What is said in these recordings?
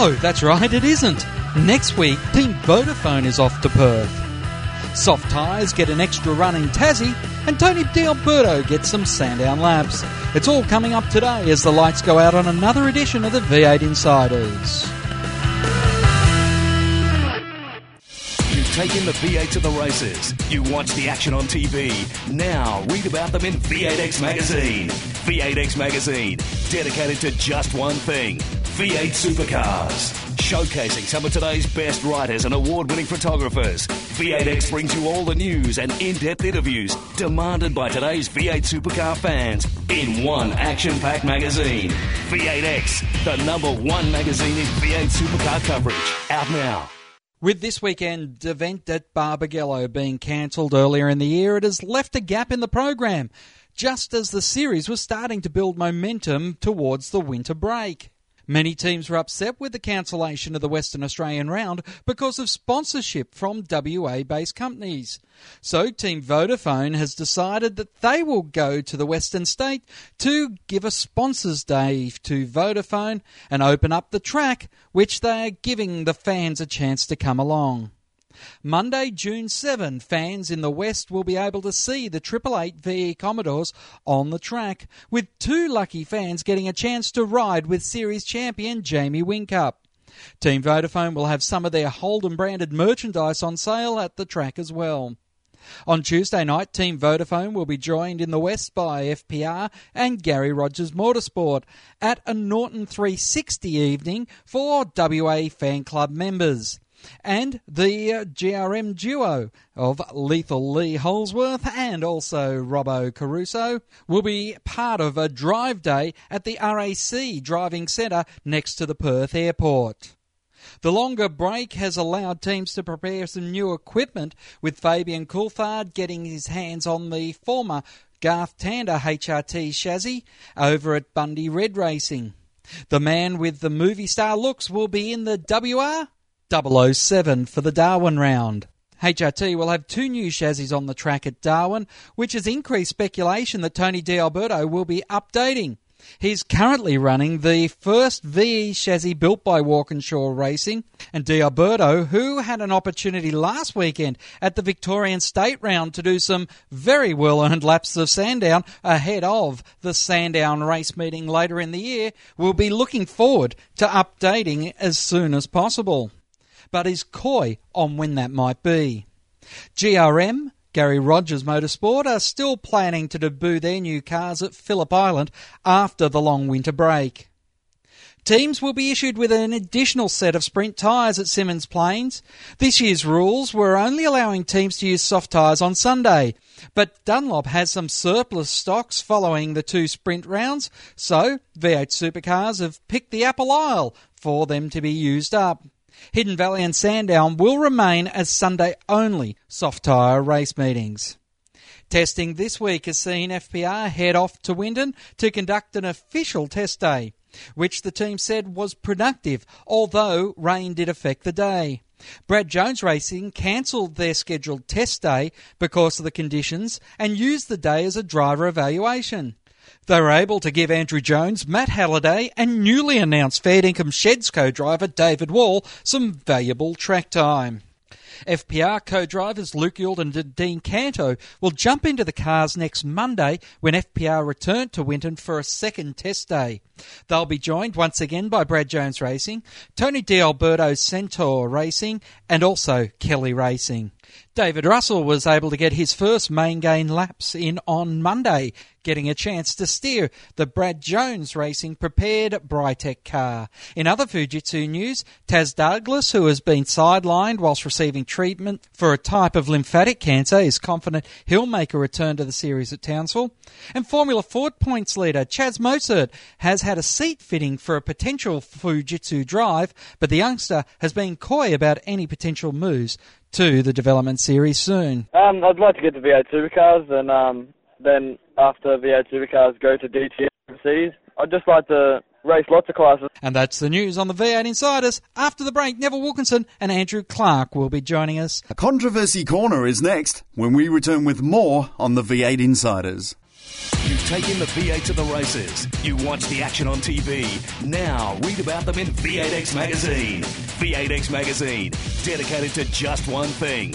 No, that's right, it isn't. Next week, Team Vodafone is off to Perth. Soft Tyres get an extra run in Tassie, and Tony D'Alberto gets some Sandown laps. It's all coming up today as the lights go out on another edition of the V8 Insiders. You've taken the V8 to the races. You watch the action on TV. Now read about them in V8X Magazine. V8X Magazine, dedicated to just one thing V8 supercars. Showcasing some of today's best writers and award winning photographers. V8X brings you all the news and in depth interviews demanded by today's V8 supercar fans in one action packed magazine. V8X, the number one magazine in V8 supercar coverage. Out now. With this weekend event at Barbagallo being cancelled earlier in the year, it has left a gap in the program, just as the series was starting to build momentum towards the winter break. Many teams were upset with the cancellation of the Western Australian round because of sponsorship from WA based companies. So Team Vodafone has decided that they will go to the Western State to give a sponsors day to Vodafone and open up the track, which they are giving the fans a chance to come along. Monday, June 7, fans in the West will be able to see the Triple Eight VE Commodores on the track, with two lucky fans getting a chance to ride with series champion Jamie Whincup. Team Vodafone will have some of their Holden branded merchandise on sale at the track as well. On Tuesday night, Team Vodafone will be joined in the West by FPR and Gary Rogers Motorsport at a Norton 360 evening for WA fan club members and the uh, GRM duo of Lethal Lee Holdsworth and also Robbo Caruso will be part of a drive day at the RAC Driving Centre next to the Perth Airport. The longer break has allowed teams to prepare some new equipment, with Fabian Coulthard getting his hands on the former Garth Tander HRT chassis over at Bundy Red Racing. The man with the movie star looks will be in the WR 007 for the Darwin round. HRT will have two new chassis on the track at Darwin, which has increased speculation that Tony D'Alberto will be updating. He's currently running the first VE chassis built by Walkinshaw Racing, and D'Alberto, who had an opportunity last weekend at the Victorian State Round to do some very well earned laps of Sandown ahead of the Sandown race meeting later in the year, will be looking forward to updating as soon as possible but is coy on when that might be. GRM, Gary Rogers Motorsport, are still planning to debut their new cars at Phillip Island after the long winter break. Teams will be issued with an additional set of sprint tyres at Symmons Plains. This year's rules were only allowing teams to use soft tyres on Sunday, but Dunlop has some surplus stocks following the two sprint rounds, so V8 supercars have picked the Apple Isle for them to be used up. Hidden Valley and Sandown will remain as Sunday only soft tyre race meetings. Testing this week has seen FPR head off to Winton to conduct an official test day, which the team said was productive, although rain did affect the day. Brad Jones Racing cancelled their scheduled test day because of the conditions and used the day as a driver evaluation. They were able to give Andrew Jones, Matt Halliday, and newly announced Fair Dinkum Sheds co driver David Wall some valuable track time. FPR co-drivers Luke Youlden and Dean Canto will jump into the cars next Monday when FPR return to Winton for a second test day. They'll be joined once again by Brad Jones Racing, Tony D'Alberto Centaur Racing, and also Kelly Racing. David Russell was able to get his first main gain laps in on Monday, getting a chance to steer the Brad Jones Racing prepared Brightech car. In other Fujitsu news, Taz Douglas, who has been sidelined whilst receiving treatment for a type of lymphatic cancer, is confident he'll make a return to the series at Townsville. And Formula Ford points leader Chaz Mostert has had a seat fitting for a potential Fujitsu drive, but the youngster has been coy about any potential moves to the development series soon. Um, I'd like to get to V8 supercars and um, then after V8 supercars go to DTM overseas. I'd just like to race lots of classes. And that's the news on the V8 Insiders. After the break, Neville Wilkinson and Andrew Clark will be joining us. A Controversy Corner is next when we return with more on the V8 Insiders. You've taken the V8 to the races. You watch the action on TV. Now read about them in V8X Magazine. V8X Magazine, dedicated to just one thing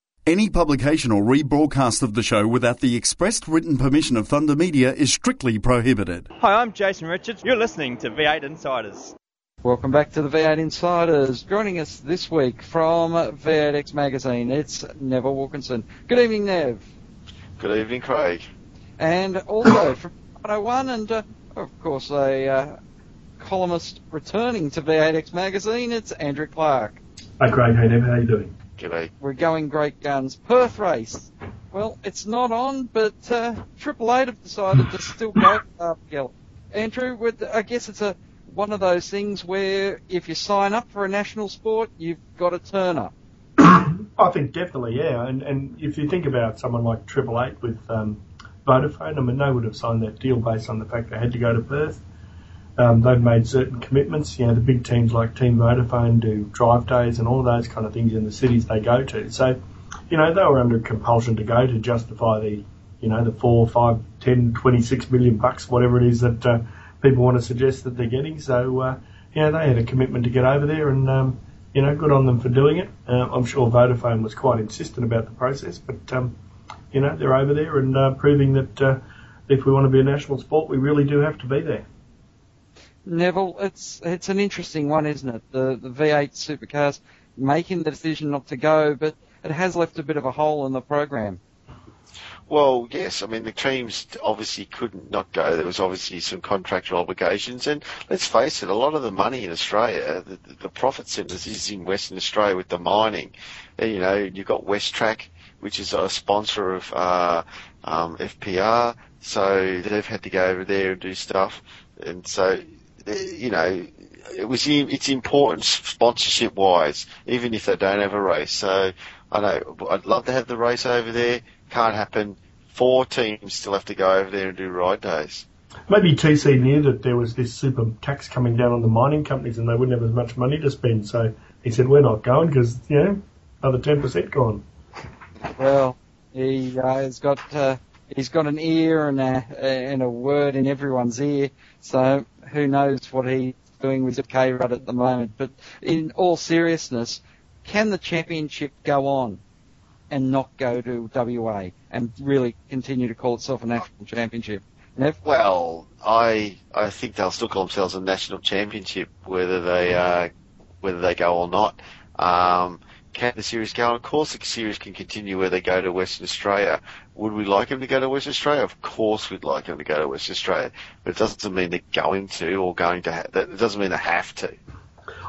Any publication or rebroadcast of the show without the expressed written permission of Thunder Media is strictly prohibited. Hi, I'm Jason Richards. You're listening to V8 Insiders. Welcome back to the V8 Insiders. Joining us this week from V8X Magazine, it's Neville Wilkinson. Good evening, Nev. Good evening, Craig. And also from 101, and uh, of course a uh, columnist returning to V8X Magazine, it's Andrew Clark. Hi Craig, hey Nev, how are you doing? G'day. We're going great guns. Perth race. Well, it's not on, but uh, Triple Eight have decided to still go up Yellow. Andrew, with, I guess it's a one of those things where if you sign up for a national sport, you've got to turn up. I think definitely, yeah. And and if you think about someone like Triple Eight with um, Vodafone, I mean, they would have signed that deal based on the fact they had to go to Perth. Um, they've made certain commitments. You know, the big teams like Team Vodafone do drive days and all those kind of things in the cities they go to. So, you know, they were under compulsion to go to justify the, you know, the four, five, ten, twenty-six million bucks, whatever it is that uh, people want to suggest that they're getting. So, uh, you know, they had a commitment to get over there and, um, you know, good on them for doing it. Uh, I'm sure Vodafone was quite insistent about the process, but, um, you know, they're over there and uh, proving that uh, if we want to be a national sport, we really do have to be there. Neville, it's it's an interesting one, isn't it? The the V8 supercars making the decision not to go, but it has left a bit of a hole in the program. Well, yes. I mean, the teams obviously couldn't not go. There was obviously some contractual obligations, and let's face it, a lot of the money in Australia, the, the profit centres is in Western Australia with the mining. You know, you've got Westrac, which is a sponsor of uh, um, FPR, so they've had to go over there and do stuff, and so you know, it was it's important sponsorship wise, even if they don't have a race. So I know I'd love to have the race over there. Can't happen. Four teams still have to go over there and do ride days. Maybe TC knew that there was this super tax coming down on the mining companies and they wouldn't have as much money to spend. So he said, "We're not going because you know another ten percent gone." Well, he uh, has got uh, he's got an ear and a and a word in everyone's ear. So who knows what he's doing with the K Rudd at the moment? But in all seriousness, can the championship go on and not go to WA and really continue to call itself a national championship? Nev? Well, I I think they'll still call themselves a national championship, whether they uh, whether they go or not. Um, can the series go? Of course, the series can continue where they go to Western Australia. Would we like them to go to Western Australia? Of course, we'd like them to go to Western Australia, but it doesn't mean they're going to or going to. Ha- that doesn't mean they have to.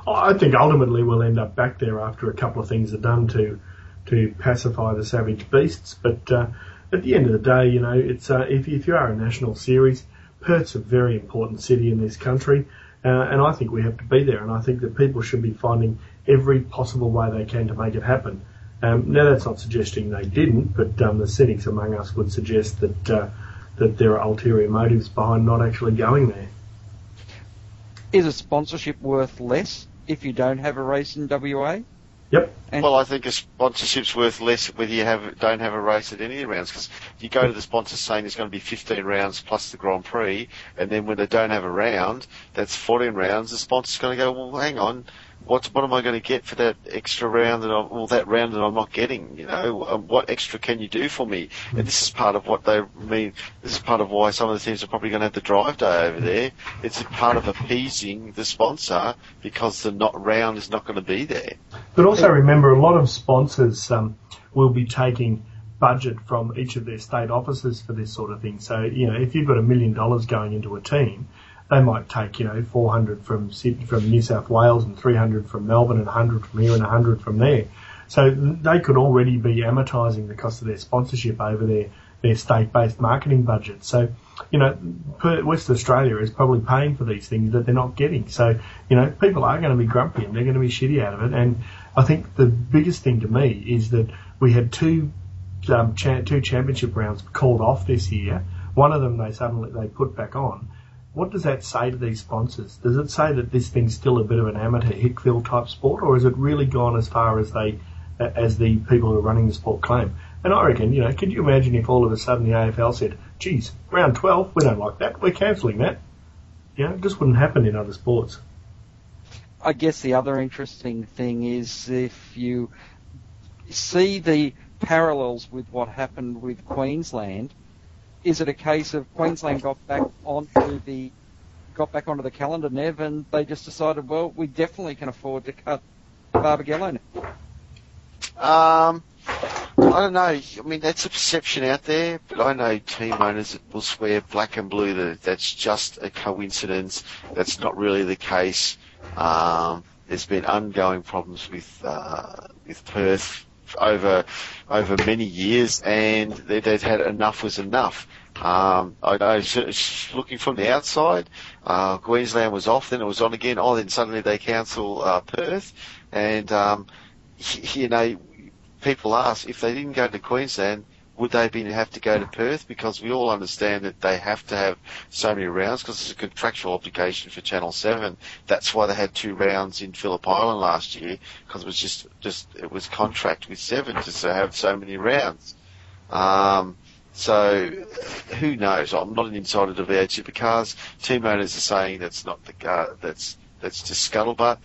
I think ultimately we'll end up back there after a couple of things are done to to pacify the savage beasts. But uh, at the end of the day, you know, it's uh, if if you are a national series, Perth's a very important city in this country, uh, and I think we have to be there. And I think that people should be finding every possible way they can to make it happen. Um, now that's not suggesting they didn't, but um, the cynics among us would suggest that uh, that there are ulterior motives behind not actually going there. Is a sponsorship worth less if you don't have a race in WA? Yep. And- well, I think a sponsorship's worth less whether you have don't have a race at any of the rounds because you go to the sponsor saying there's going to be 15 rounds plus the Grand Prix, and then when they don't have a round, that's 14 rounds. The sponsor's going to go, well, hang on, what what am I going to get for that extra round that I'm, well that round that I'm not getting? You know, um, what extra can you do for me? And this is part of what they mean. This is part of why some of the teams are probably going to have the drive day over there. It's a part of appeasing the sponsor because the not round is not going to be there. But also remember, a lot of sponsors um, will be taking budget from each of their state offices for this sort of thing. So, you know, if you've got a million dollars going into a team, they might take, you know, 400 from Sydney, from New South Wales and 300 from Melbourne and 100 from here and 100 from there. So they could already be amortising the cost of their sponsorship over their, their state-based marketing budget. So, you know, West Australia is probably paying for these things that they're not getting. So, you know, people are going to be grumpy and they're going to be shitty out of it. And I think the biggest thing to me is that we had two um, cha- two championship rounds called off this year. One of them they suddenly they put back on. What does that say to these sponsors? Does it say that this thing's still a bit of an amateur Hickville type sport, or has it really gone as far as they as the people who are running the sport claim? And I reckon, you know, could you imagine if all of a sudden the AFL said, "Geez, round 12, we don't like that, we're cancelling that." You know, it just wouldn't happen in other sports. I guess the other interesting thing is if you see the parallels with what happened with Queensland, is it a case of Queensland got back onto the got back onto the calendar, Nev, and they just decided, well, we definitely can afford to cut Barbagallo now. Um, I don't know. I mean, that's a perception out there, but I know team owners will swear black and blue that that's just a coincidence. That's not really the case. Um, there's been ongoing problems with uh, with Perth over over many years, and they, they'd had enough was enough. Um, I know, looking from the outside, uh, Queensland was off, then it was on again. Oh, then suddenly they cancel uh, Perth, and um, you know, people ask if they didn't go to Queensland, would they be have to go to Perth? Because we all understand that they have to have so many rounds because it's a contractual obligation for Channel Seven. That's why they had two rounds in Phillip Island last year because it was just just it was contract with Seven to have so many rounds. Um, so who knows? I'm not an insider to V8 Supercars. Team owners are saying that's not the uh, that's that's just scuttlebutt.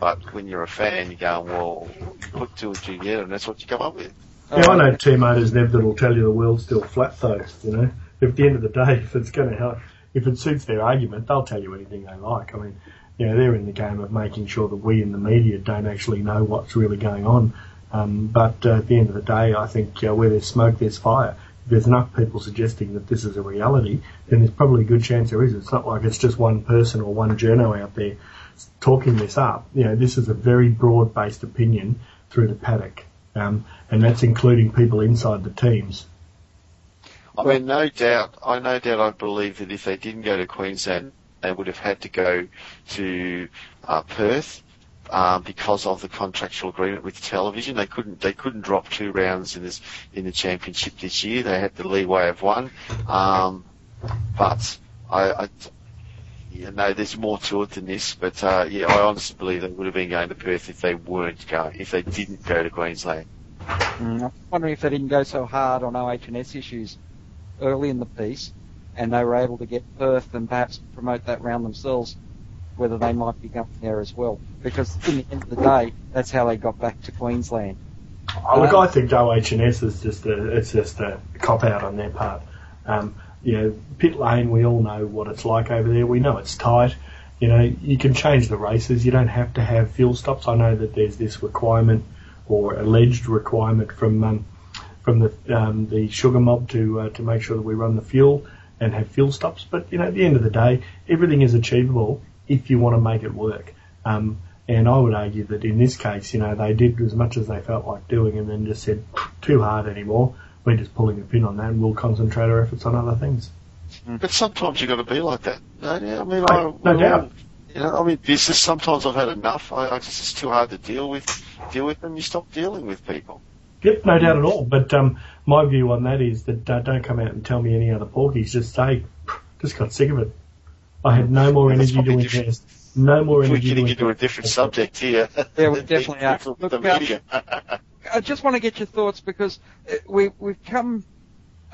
But when you're a fan, you're going, well, you put two and two together, and that's what you come up with. Yeah, I know team owners, Nev, that'll tell you the world's still flat though, you know. At the end of the day, if it's going to help, if it suits their argument, they'll tell you anything they like. I mean, you know, they're in the game of making sure that we in the media don't actually know what's really going on. Um, but uh, at the end of the day, I think uh, where there's smoke, there's fire. If there's enough people suggesting that this is a reality, then there's probably a good chance there is. It's not like it's just one person or one journo out there talking this up. You know, this is a very broad-based opinion through the paddock, um, and that's including people inside the teams. I mean, no doubt, I no doubt I believe that if they didn't go to Queensland, they would have had to go to uh, Perth um, because of the contractual agreement with television. They couldn't they couldn't drop two rounds in this in the championship this year. They had the leeway of one, um, but I. I you know, there's more to it than this, but uh, yeah, I honestly believe they would have been going to Perth if they weren't going, if they didn't go to Queensland. Mm, I'm wondering if they didn't go so hard on OH&S issues early in the piece, and they were able to get Perth and perhaps promote that round themselves, whether they might be going there as well. Because in the end of the day, that's how they got back to Queensland. Oh, look, I think OH&S is just a, it's just a cop out on their part. Um, you know, pit lane, we all know what it's like over there. We know it's tight. You know, you can change the races. You don't have to have fuel stops. I know that there's this requirement or alleged requirement from um, from the um, the sugar mob to uh, to make sure that we run the fuel and have fuel stops. But you know, at the end of the day, everything is achievable if you want to make it work. Um, and I would argue that in this case, you know, they did as much as they felt like doing, and then just said too hard anymore. We're just pulling a pin on that, and we'll concentrate our efforts on other things. But sometimes you've got to be like that. No, yeah, I mean, I, no doubt. all- You know, I mean, business. Sometimes I've had enough. I, I just it's too hard to deal with. Deal with them. You stop dealing with people. Yep, no doubt at all. But um, my view on that is that uh, don't come out and tell me any other porkies. Just say, just got sick of it. I had no more That's energy to invest. No more We're energy. getting to into a different subject here. Yeah, we definitely are. The Look, uh, media. I just want to get your thoughts because uh, we, we've come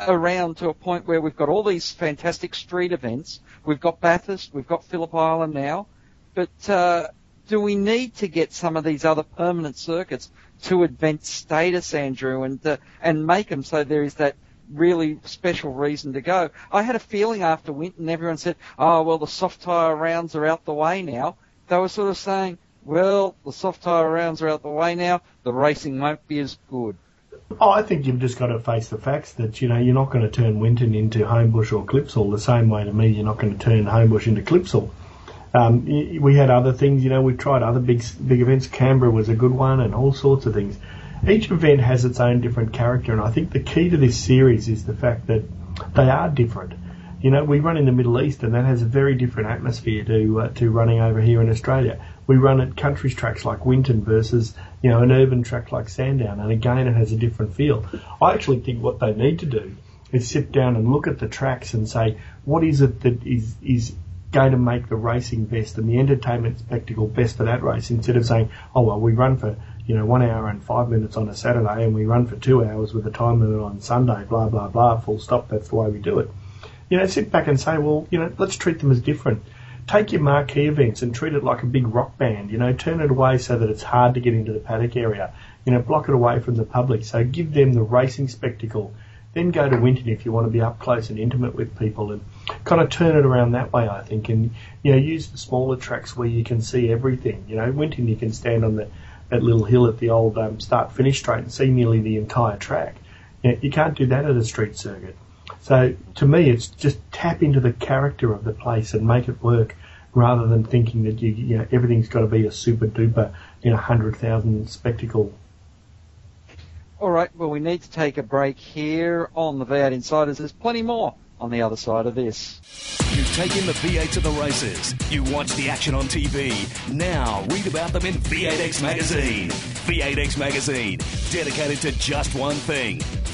around to a point where we've got all these fantastic street events. We've got Bathurst, we've got Phillip Island now, but uh, do we need to get some of these other permanent circuits to event status, Andrew, and uh, and make them so there is that really special reason to go? I had a feeling after Winton, everyone said, "Oh well, the soft tyre rounds are out the way now." They were sort of saying, "Well, the soft tyre rounds are out the way now. The racing won't be as good." Oh, I think you've just got to face the facts that you know you're not going to turn Winton into Homebush or Clipsal the same way to me you're not going to turn Homebush into Clipsal. Um, we had other things, you know, we've tried other big big events. Canberra was a good one, and all sorts of things. Each event has its own different character, and I think the key to this series is the fact that they are different. You know, we run in the Middle East, and that has a very different atmosphere to uh, to running over here in Australia. We run at country tracks like Winton versus you know an urban track like Sandown, and again, it has a different feel. I actually think what they need to do is sit down and look at the tracks and say what is it that is is going to make the racing best and the entertainment spectacle best for that race instead of saying, oh well, we run for you know one hour and five minutes on a Saturday and we run for two hours with a time limit on Sunday, blah blah blah, full stop. That's the way we do it. You know, sit back and say, well, you know, let's treat them as different. Take your marquee events and treat it like a big rock band. You know, turn it away so that it's hard to get into the paddock area. You know, block it away from the public. So give them the racing spectacle. Then go to Winton if you want to be up close and intimate with people and kind of turn it around that way, I think. And, you know, use the smaller tracks where you can see everything. You know, Winton you can stand on the, that little hill at the old um, start finish straight and see nearly the entire track. You, know, you can't do that at a street circuit. So to me, it's just tap into the character of the place and make it work, rather than thinking that you, you know everything's got to be a super duper, you know, hundred thousand spectacle. All right, well, we need to take a break here on the V8 Insiders. There's plenty more on the other side of this. You've taken the V8 to the races. You watch the action on TV. Now read about them in V8X Magazine. V8X Magazine, dedicated to just one thing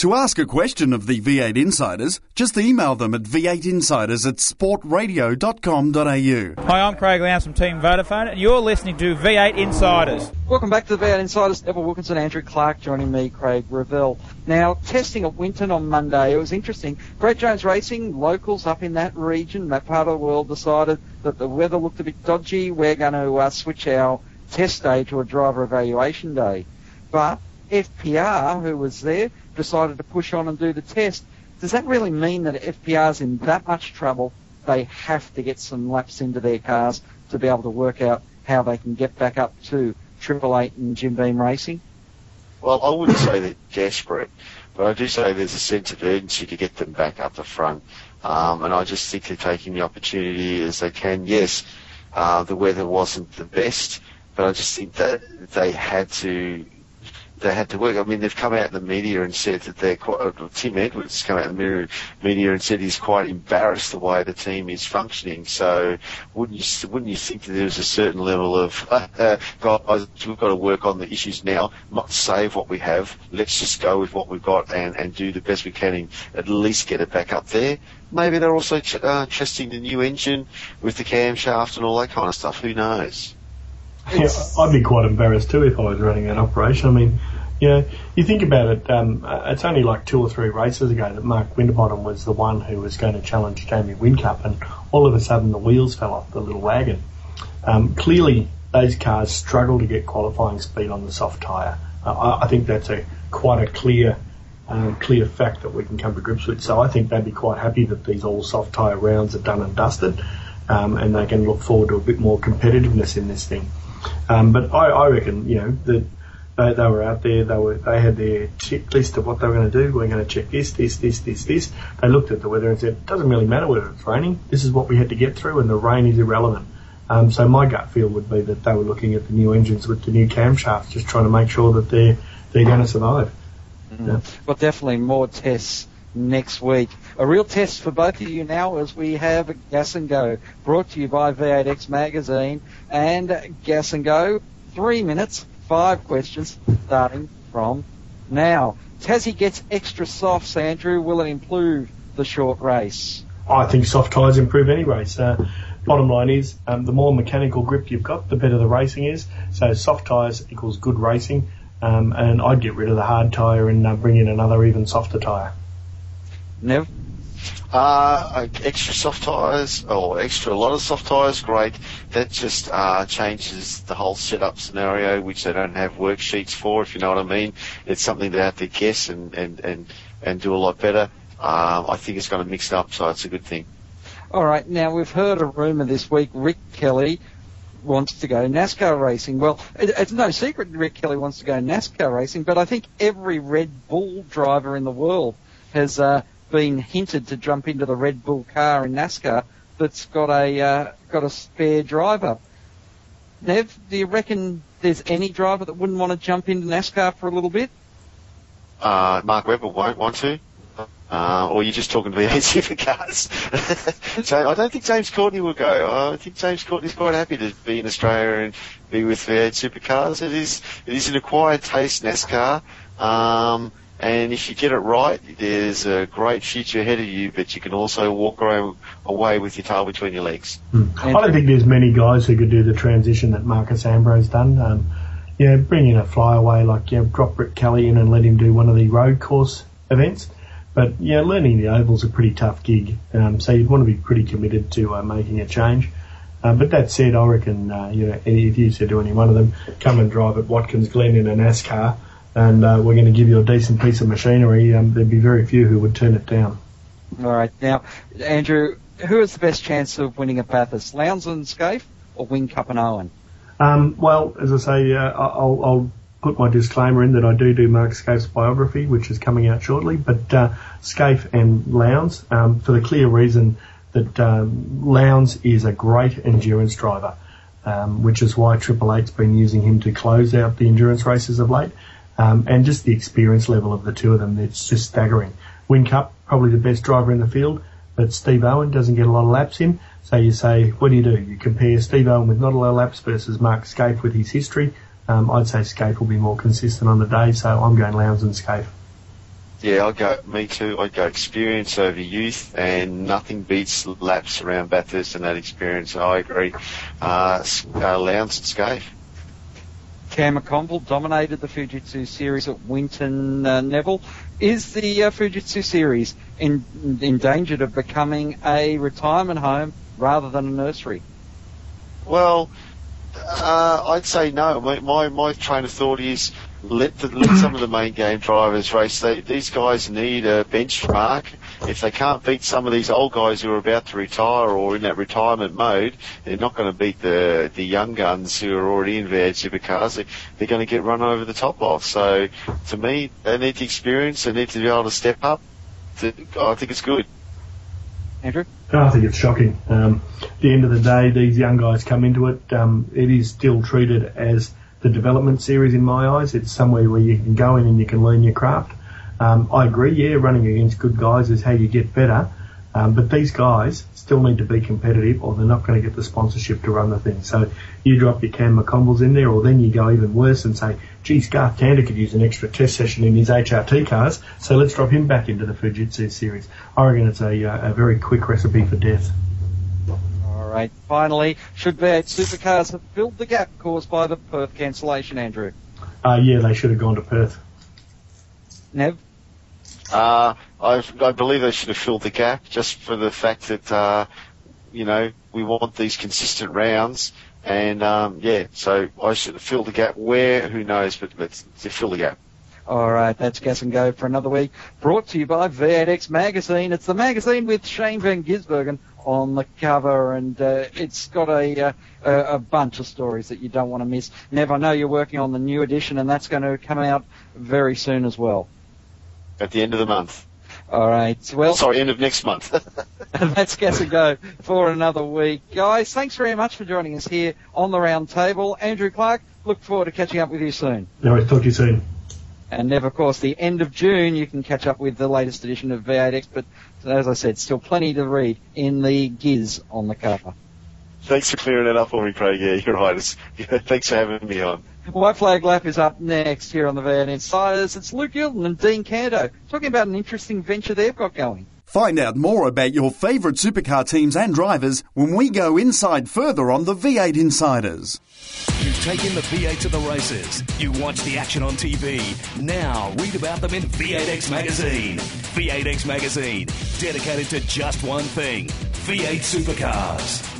To ask a question of the V8 Insiders, just email them at v8insiders at sportradio.com.au. Hi, I'm Craig Lowndes from Team Vodafone, and you're listening to V8 Insiders. Welcome back to the V8 Insiders. Neville Wilkinson, and Andrew Clark joining me, Craig Revell. Now, testing at Winton on Monday, it was interesting. Brad Jones Racing, locals up in that region, that part of the world, decided that the weather looked a bit dodgy. We're going to uh, switch our test day to a driver evaluation day. But FPR, who was there, decided to push on and do the test. Does that really mean that FPR's in that much trouble? They have to get some laps into their cars to be able to work out how they can get back up to Triple Eight and Jim Beam Racing. Well, I wouldn't say they're desperate, but I do say there's a sense of urgency to get them back up the front. Um, and I just think they're taking the opportunity as they can. Yes, uh, the weather wasn't the best, but I just think that they had to they had to work. I mean, they've come out in the media and said that they're quite. Uh, Tim Edwards has come out in the media, and said he's quite embarrassed the way the team is functioning. So, wouldn't you wouldn't you think that there's a certain level of guys, we've got to work on the issues now, not save what we have. Let's just go with what we've got and and do the best we can and at least get it back up there. Maybe they're also ch- uh, testing the new engine with the camshaft and all that kind of stuff. Who knows? Yeah, I'd be quite embarrassed too if I was running that operation. I mean, you know, you think about it, um, uh, it's only like two or three races ago that Mark Winterbottom was the one who was going to challenge Jamie Whincup, and all of a sudden the wheels fell off the little wagon. Um, clearly, those cars struggle to get qualifying speed on the soft tyre. Uh, I, I think that's a quite a clear, um, clear fact that we can come to grips with. So I think they'd be quite happy that these all soft tyre rounds are done and dusted, um, and they can look forward to a bit more competitiveness in this thing. Um, but I, I reckon, you know, that they, they were out there, they were, they had their checklist of what they were going to do. We're going to check this, this, this, this, this. They looked at the weather and said, it doesn't really matter whether it's raining. This is what we had to get through and the rain is irrelevant. Um, so my gut feel would be that they were looking at the new engines with the new camshafts, just trying to make sure that they're, they're going to survive. Mm. Well, definitely more tests next week. A real test for both of you now as we have Gas and Go, brought to you by V8X Magazine. And Gas and Go, three minutes, five questions, starting from now. Tassie gets extra softs, Andrew. Will it improve the short race? I think soft tyres improve any race. Uh, bottom line is, um, the more mechanical grip you've got, the better the racing is. So soft tyres equals good racing. Um, and I'd get rid of the hard tyre and uh, bring in another even softer tyre. Nev? Uh, extra soft tyres or extra a lot of soft tyres, great. That just uh, changes the whole setup scenario, which they don't have worksheets for, if you know what I mean. It's something they have to guess and, and, and, and do a lot better. Um, I think it's going to mix it up, so it's a good thing. All right. Now we've heard a rumor this week. Rick Kelly wants to go NASCAR racing. Well, it, it's no secret Rick Kelly wants to go NASCAR racing, but I think every Red Bull driver in the world has uh, been hinted to jump into the Red Bull car in NASCAR that's got a uh, got a spare driver. Nev, do you reckon there's any driver that wouldn't want to jump into NASCAR for a little bit? Uh, Mark Webber won't want to. Uh, or you're just talking V8 supercars. so I don't think James Courtney will go. I think James Courtney's quite happy to be in Australia and be with V8 supercars. It is it is an acquired taste NASCAR. Um, and if you get it right, there's a great future ahead of you, but you can also walk away with your tail between your legs. Hmm. I don't think there's many guys who could do the transition that Marcos Ambrose's done. Um, know, bring in a flyaway, like, know, drop Rick Kelly in and let him do one of the road course events. But, know, learning the oval's a pretty tough gig, um, so you'd want to be pretty committed to uh, making a change. Um, but that said, I reckon, uh, you know, if you said to any one of them, come and drive at Watkins Glen in a NASCAR, and uh, we're going to give you a decent piece of machinery, um, there'd be very few who would turn it down. All right. Now, Andrew, who has the best chance of winning a Bathurst? Lowndes and Skaife or Whincup and Owen? Um, well, as I say, uh, I'll, I'll, put my disclaimer in that I do do Mark Skaife's biography, which is coming out shortly. But uh, Skaife and Lowndes, um, for the clear reason that um, Lowndes is a great endurance driver, um, which is why Triple Eight's been using him to close out the endurance races of late. Um, and just the experience level of the two of them, it's just staggering. Whincup, probably the best driver in the field, but Steve Owen doesn't get a lot of laps in. So you say, what do you do? You compare Steve Owen with not a lot of laps versus Mark Skaife with his history. Um, I'd say Skaife will be more consistent on the day, so I'm going Lowndes and Skaife. Yeah, I'd go, me too. I'd go experience over youth, and nothing beats laps around Bathurst and that experience. I agree. Uh, uh, Lowndes and Skaife. Cam McConville dominated the Fujitsu series at Winton uh, Neville. Is the uh, Fujitsu series in, endangered of becoming a retirement home rather than a nursery? Well, uh, I'd say no. My, my, my train of thought is let the, let some of the main game drivers race. They, these guys need a benchmark. If they can't beat some of these old guys who are about to retire or in that retirement mode, they're not going to beat the the young guns who are already in V8 supercars. They, they're going to get run over the top of. So, to me, they need the experience. They need to be able to step up. To, I think it's good. Andrew? I think it's shocking. Um, at the end of the day, these young guys come into it. Um, it is still treated as the development series in my eyes. It's somewhere where you can go in and you can learn your craft. Um, I agree, yeah, running against good guys is how you get better. Um, but these guys still need to be competitive or they're not going to get the sponsorship to run the thing. So you drop your Cam McConvilles in there or then you go even worse and say, geez, Garth Tander could use an extra test session in his HRT cars, so let's drop him back into the Fujitsu series. I reckon it's a, uh, a very quick recipe for death. All right. Finally, should V8 supercars have filled the gap caused by the Perth cancellation, Andrew? Uh, yeah, they should have gone to Perth. Nev? Uh, I, I believe they should have filled the gap just for the fact that, uh, you know, we want these consistent rounds. And, um, yeah, so I should have filled the gap where, who knows, but, to fill the gap. All right, that's Gas and Go for another week. Brought to you by V8X Magazine. It's the magazine with Shane Van Gisbergen on the cover, and uh, it's got a, uh, a bunch of stories that you don't want to miss. Nev, I know you're working on the new edition, and that's going to come out very soon as well. At the end of the month. All right. Well, sorry, end of next month. that's Gas and Go for another week, guys. Thanks very much for joining us here on the round table. Andrew Clark, look forward to catching up with you soon. No, I talk to you soon. And never, of course, the end of June, you can catch up with the latest edition of V8X, but as I said, still plenty to read in the Giz on the cover. Thanks for clearing it up for me, Craig. Yeah, you're right. It's, yeah, thanks for having me on. White Flag Lap is up next here on the V8 Insiders. It's Luke Youlden and Dean Canto talking about an interesting venture they've got going. Find out more about your favourite supercar teams and drivers when we go inside further on the V8 Insiders. You've taken the V8 to the races. You watch the action on TV. Now read about them in V8X Magazine. V8X Magazine, dedicated to just one thing V8 supercars.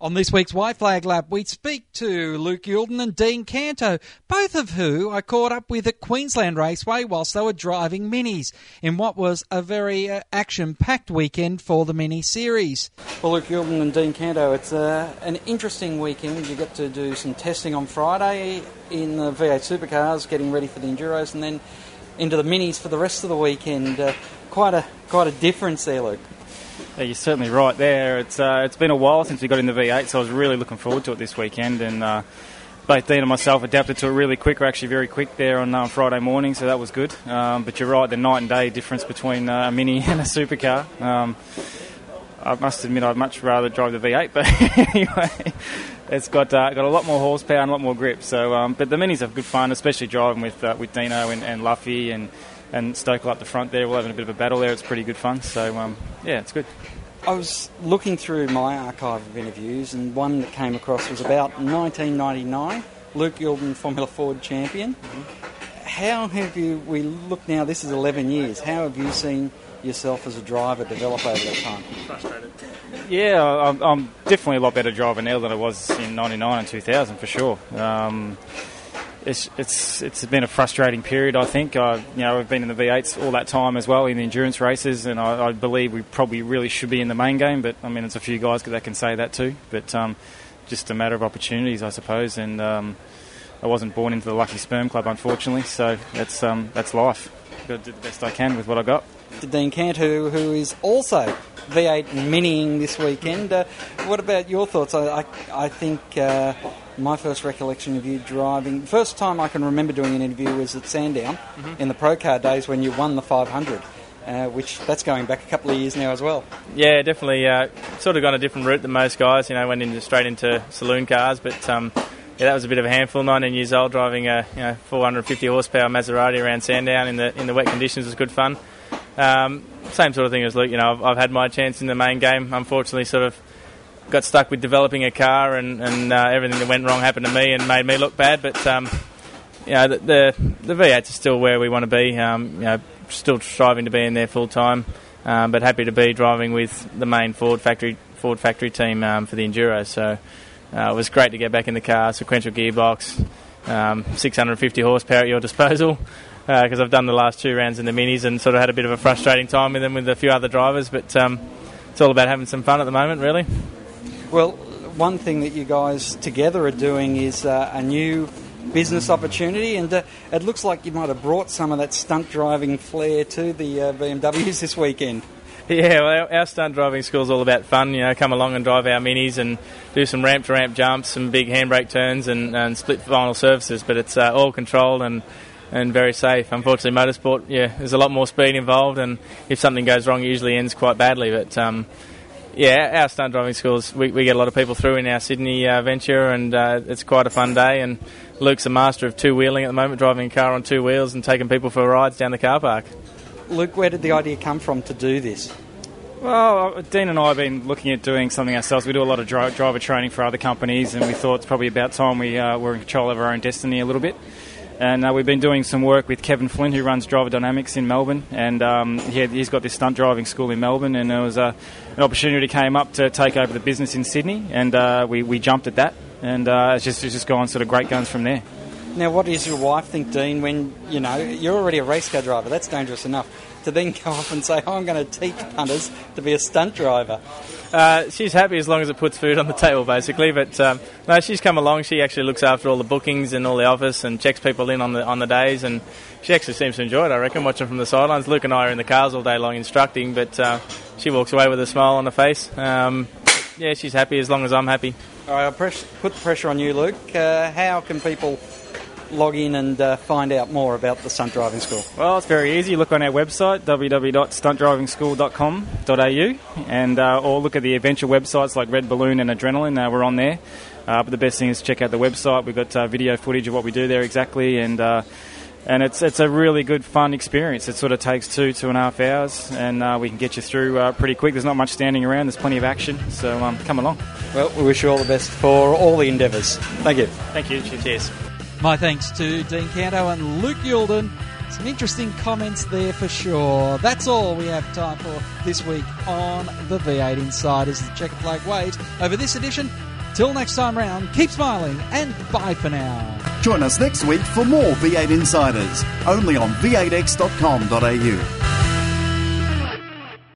On this week's White Flag Lap, we speak to Luke Youlden and Dean Canto, both of who I caught up with at Queensland Raceway whilst they were driving minis in what was a very uh, action-packed weekend for the mini series. Well, Luke Youlden and Dean Canto, it's uh, an interesting weekend. You get to do some testing on Friday in the V8 supercars, getting ready for the Enduros, and then into the minis for the rest of the weekend. Uh, quite a quite a difference there, Luke. Yeah, you're certainly right there. It's uh, it's been a while since we got in the V8, so I was really looking forward to it this weekend. And uh, both Dean and myself adapted to it really quick. We're actually very quick there on um, Friday morning, so that was good. Um, but you're right, the night and day difference between uh, a mini and a supercar. Um, I must admit, I'd much rather drive the V8, but anyway, it's got uh, got a lot more horsepower and a lot more grip. So, um, but the minis are good fun, especially driving with uh, with Dino and, and Luffy and and Stokel up the front there. We're having a bit of a battle there. It's pretty good fun. So, um, yeah, it's good. I was looking through my archive of interviews, and one that came across was about 1999. Luke Youlden, Formula Ford champion. How have you? We look now. This is 11 years. How have you seen yourself as a driver develop over that time? Frustrated. Yeah, I'm, I'm definitely a lot better driver now than I was in '99 and 2000 for sure. Um, it's it's it's been a frustrating period. I think I, you know I've been in the V8s all that time as well in the endurance races, and I, I believe we probably really should be in the main game. But I mean, it's a few guys that can say that too. But um, just a matter of opportunities, I suppose. And um, I wasn't born into the lucky sperm club, unfortunately. So that's um, that's life. Got to do the best I can with what I got. To Dean Canto, who is also V8 miniing this weekend. Uh, what about your thoughts? I, I, I think uh, my first recollection of you driving, first time I can remember doing an interview was at Sandown Mhm. in the Pro Car days when you won the 500. Uh, which that's going back a couple of years now as well. Yeah, definitely. Uh, sort of gone a different route than most guys. You know, went into straight into saloon cars, but um, yeah, that was a bit of a handful. 19 years old, driving a you know 450 horsepower Maserati around Sandown in the in the wet conditions was good fun. Um, same sort of thing as Luke. You know, I've, I've had my chance in the main game. Unfortunately, sort of got stuck with developing a car, and and uh, everything that went wrong happened to me and made me look bad. But um, you know, the, the the V8s are still where we want to be. Um, you know, still striving to be in there full time, um, but happy to be driving with the main Ford factory Ford factory team um, for the Enduro. So uh, it was great to get back in the car, sequential gearbox, um, 650 horsepower at your disposal. Because I've done the last two rounds in the minis and sort of had a bit of a frustrating time with them with a few other drivers, but um, it's all about having some fun at the moment, really. Well, one thing that you guys together are doing is uh, a new business opportunity, and uh, it looks like you might have brought some of that stunt driving flair to the uh, BMWs this weekend. Yeah, well, our, our stunt driving school is all about fun. You know, come along and drive our minis and do some ramp to ramp jumps, some big handbrake turns, and, and split final surfaces. But it's uh, all controlled and and very safe. Unfortunately, motorsport, yeah, there's a lot more speed involved, and if something goes wrong, it usually ends quite badly. But um, yeah, our stunt driving schools, we, we get a lot of people through in our Sydney uh, venture, and uh, it's quite a fun day. And Luke's a master of two wheeling at the moment, driving a car on two wheels and taking people for rides down the car park. Luke, where did the idea come from to do this? Well, uh, Dean and I have been looking at doing something ourselves. We do a lot of dri- driver training for other companies, and we thought it's probably about time we uh, were in control of our own destiny a little bit. And uh, we've been doing some work with Kevin Flynn, who runs Driver Dynamics in Melbourne, and um, he had, he's got this stunt driving school in Melbourne. And there was uh, an opportunity came up to take over the business in Sydney, and uh, we, we jumped at that, and uh, it's just it's just gone sort of great guns from there. Now, what does your wife think, Dean, when, you know, you're already a race car driver, that's dangerous enough, to then go off and say, oh, I'm going to teach punters to be a stunt driver? Uh, she's happy as long as it puts food on the table, basically. But um, no, she's come along. She actually looks after all the bookings and all the office and checks people in on the on the days. And she actually seems to enjoy it. I reckon watching from the sidelines. Luke and I are in the cars all day long instructing, but uh, she walks away with a smile on her face. Um, yeah, she's happy as long as I'm happy. All right, I'll press, put the pressure on you, Luke. Uh, how can people log in and uh, find out more about the stunt driving school? Well, it's very easy. Look on our website, www.stuntdrivingschool.com.au, and uh, or look at the adventure websites like Red Balloon and Adrenaline. Uh, we're on there. Uh, but the best thing is check out the website. We've got uh, video footage of what we do there exactly, and uh, and it's it's a really good fun experience. It sort of takes two two and a half hours, and uh, we can get you through uh, pretty quick. There's not much standing around. There's plenty of action, so um, come along. Well, we wish you all the best for all the endeavours. Thank you. Thank you. Cheers. My thanks to Dean Canto and Luke Youlden. Some interesting comments there for sure. That's all we have time for this week on the V8 Insiders. The checker flag waves over this edition. Till next time round, keep smiling and bye for now. Join us next week for more V8 Insiders, only on v8x.com.au.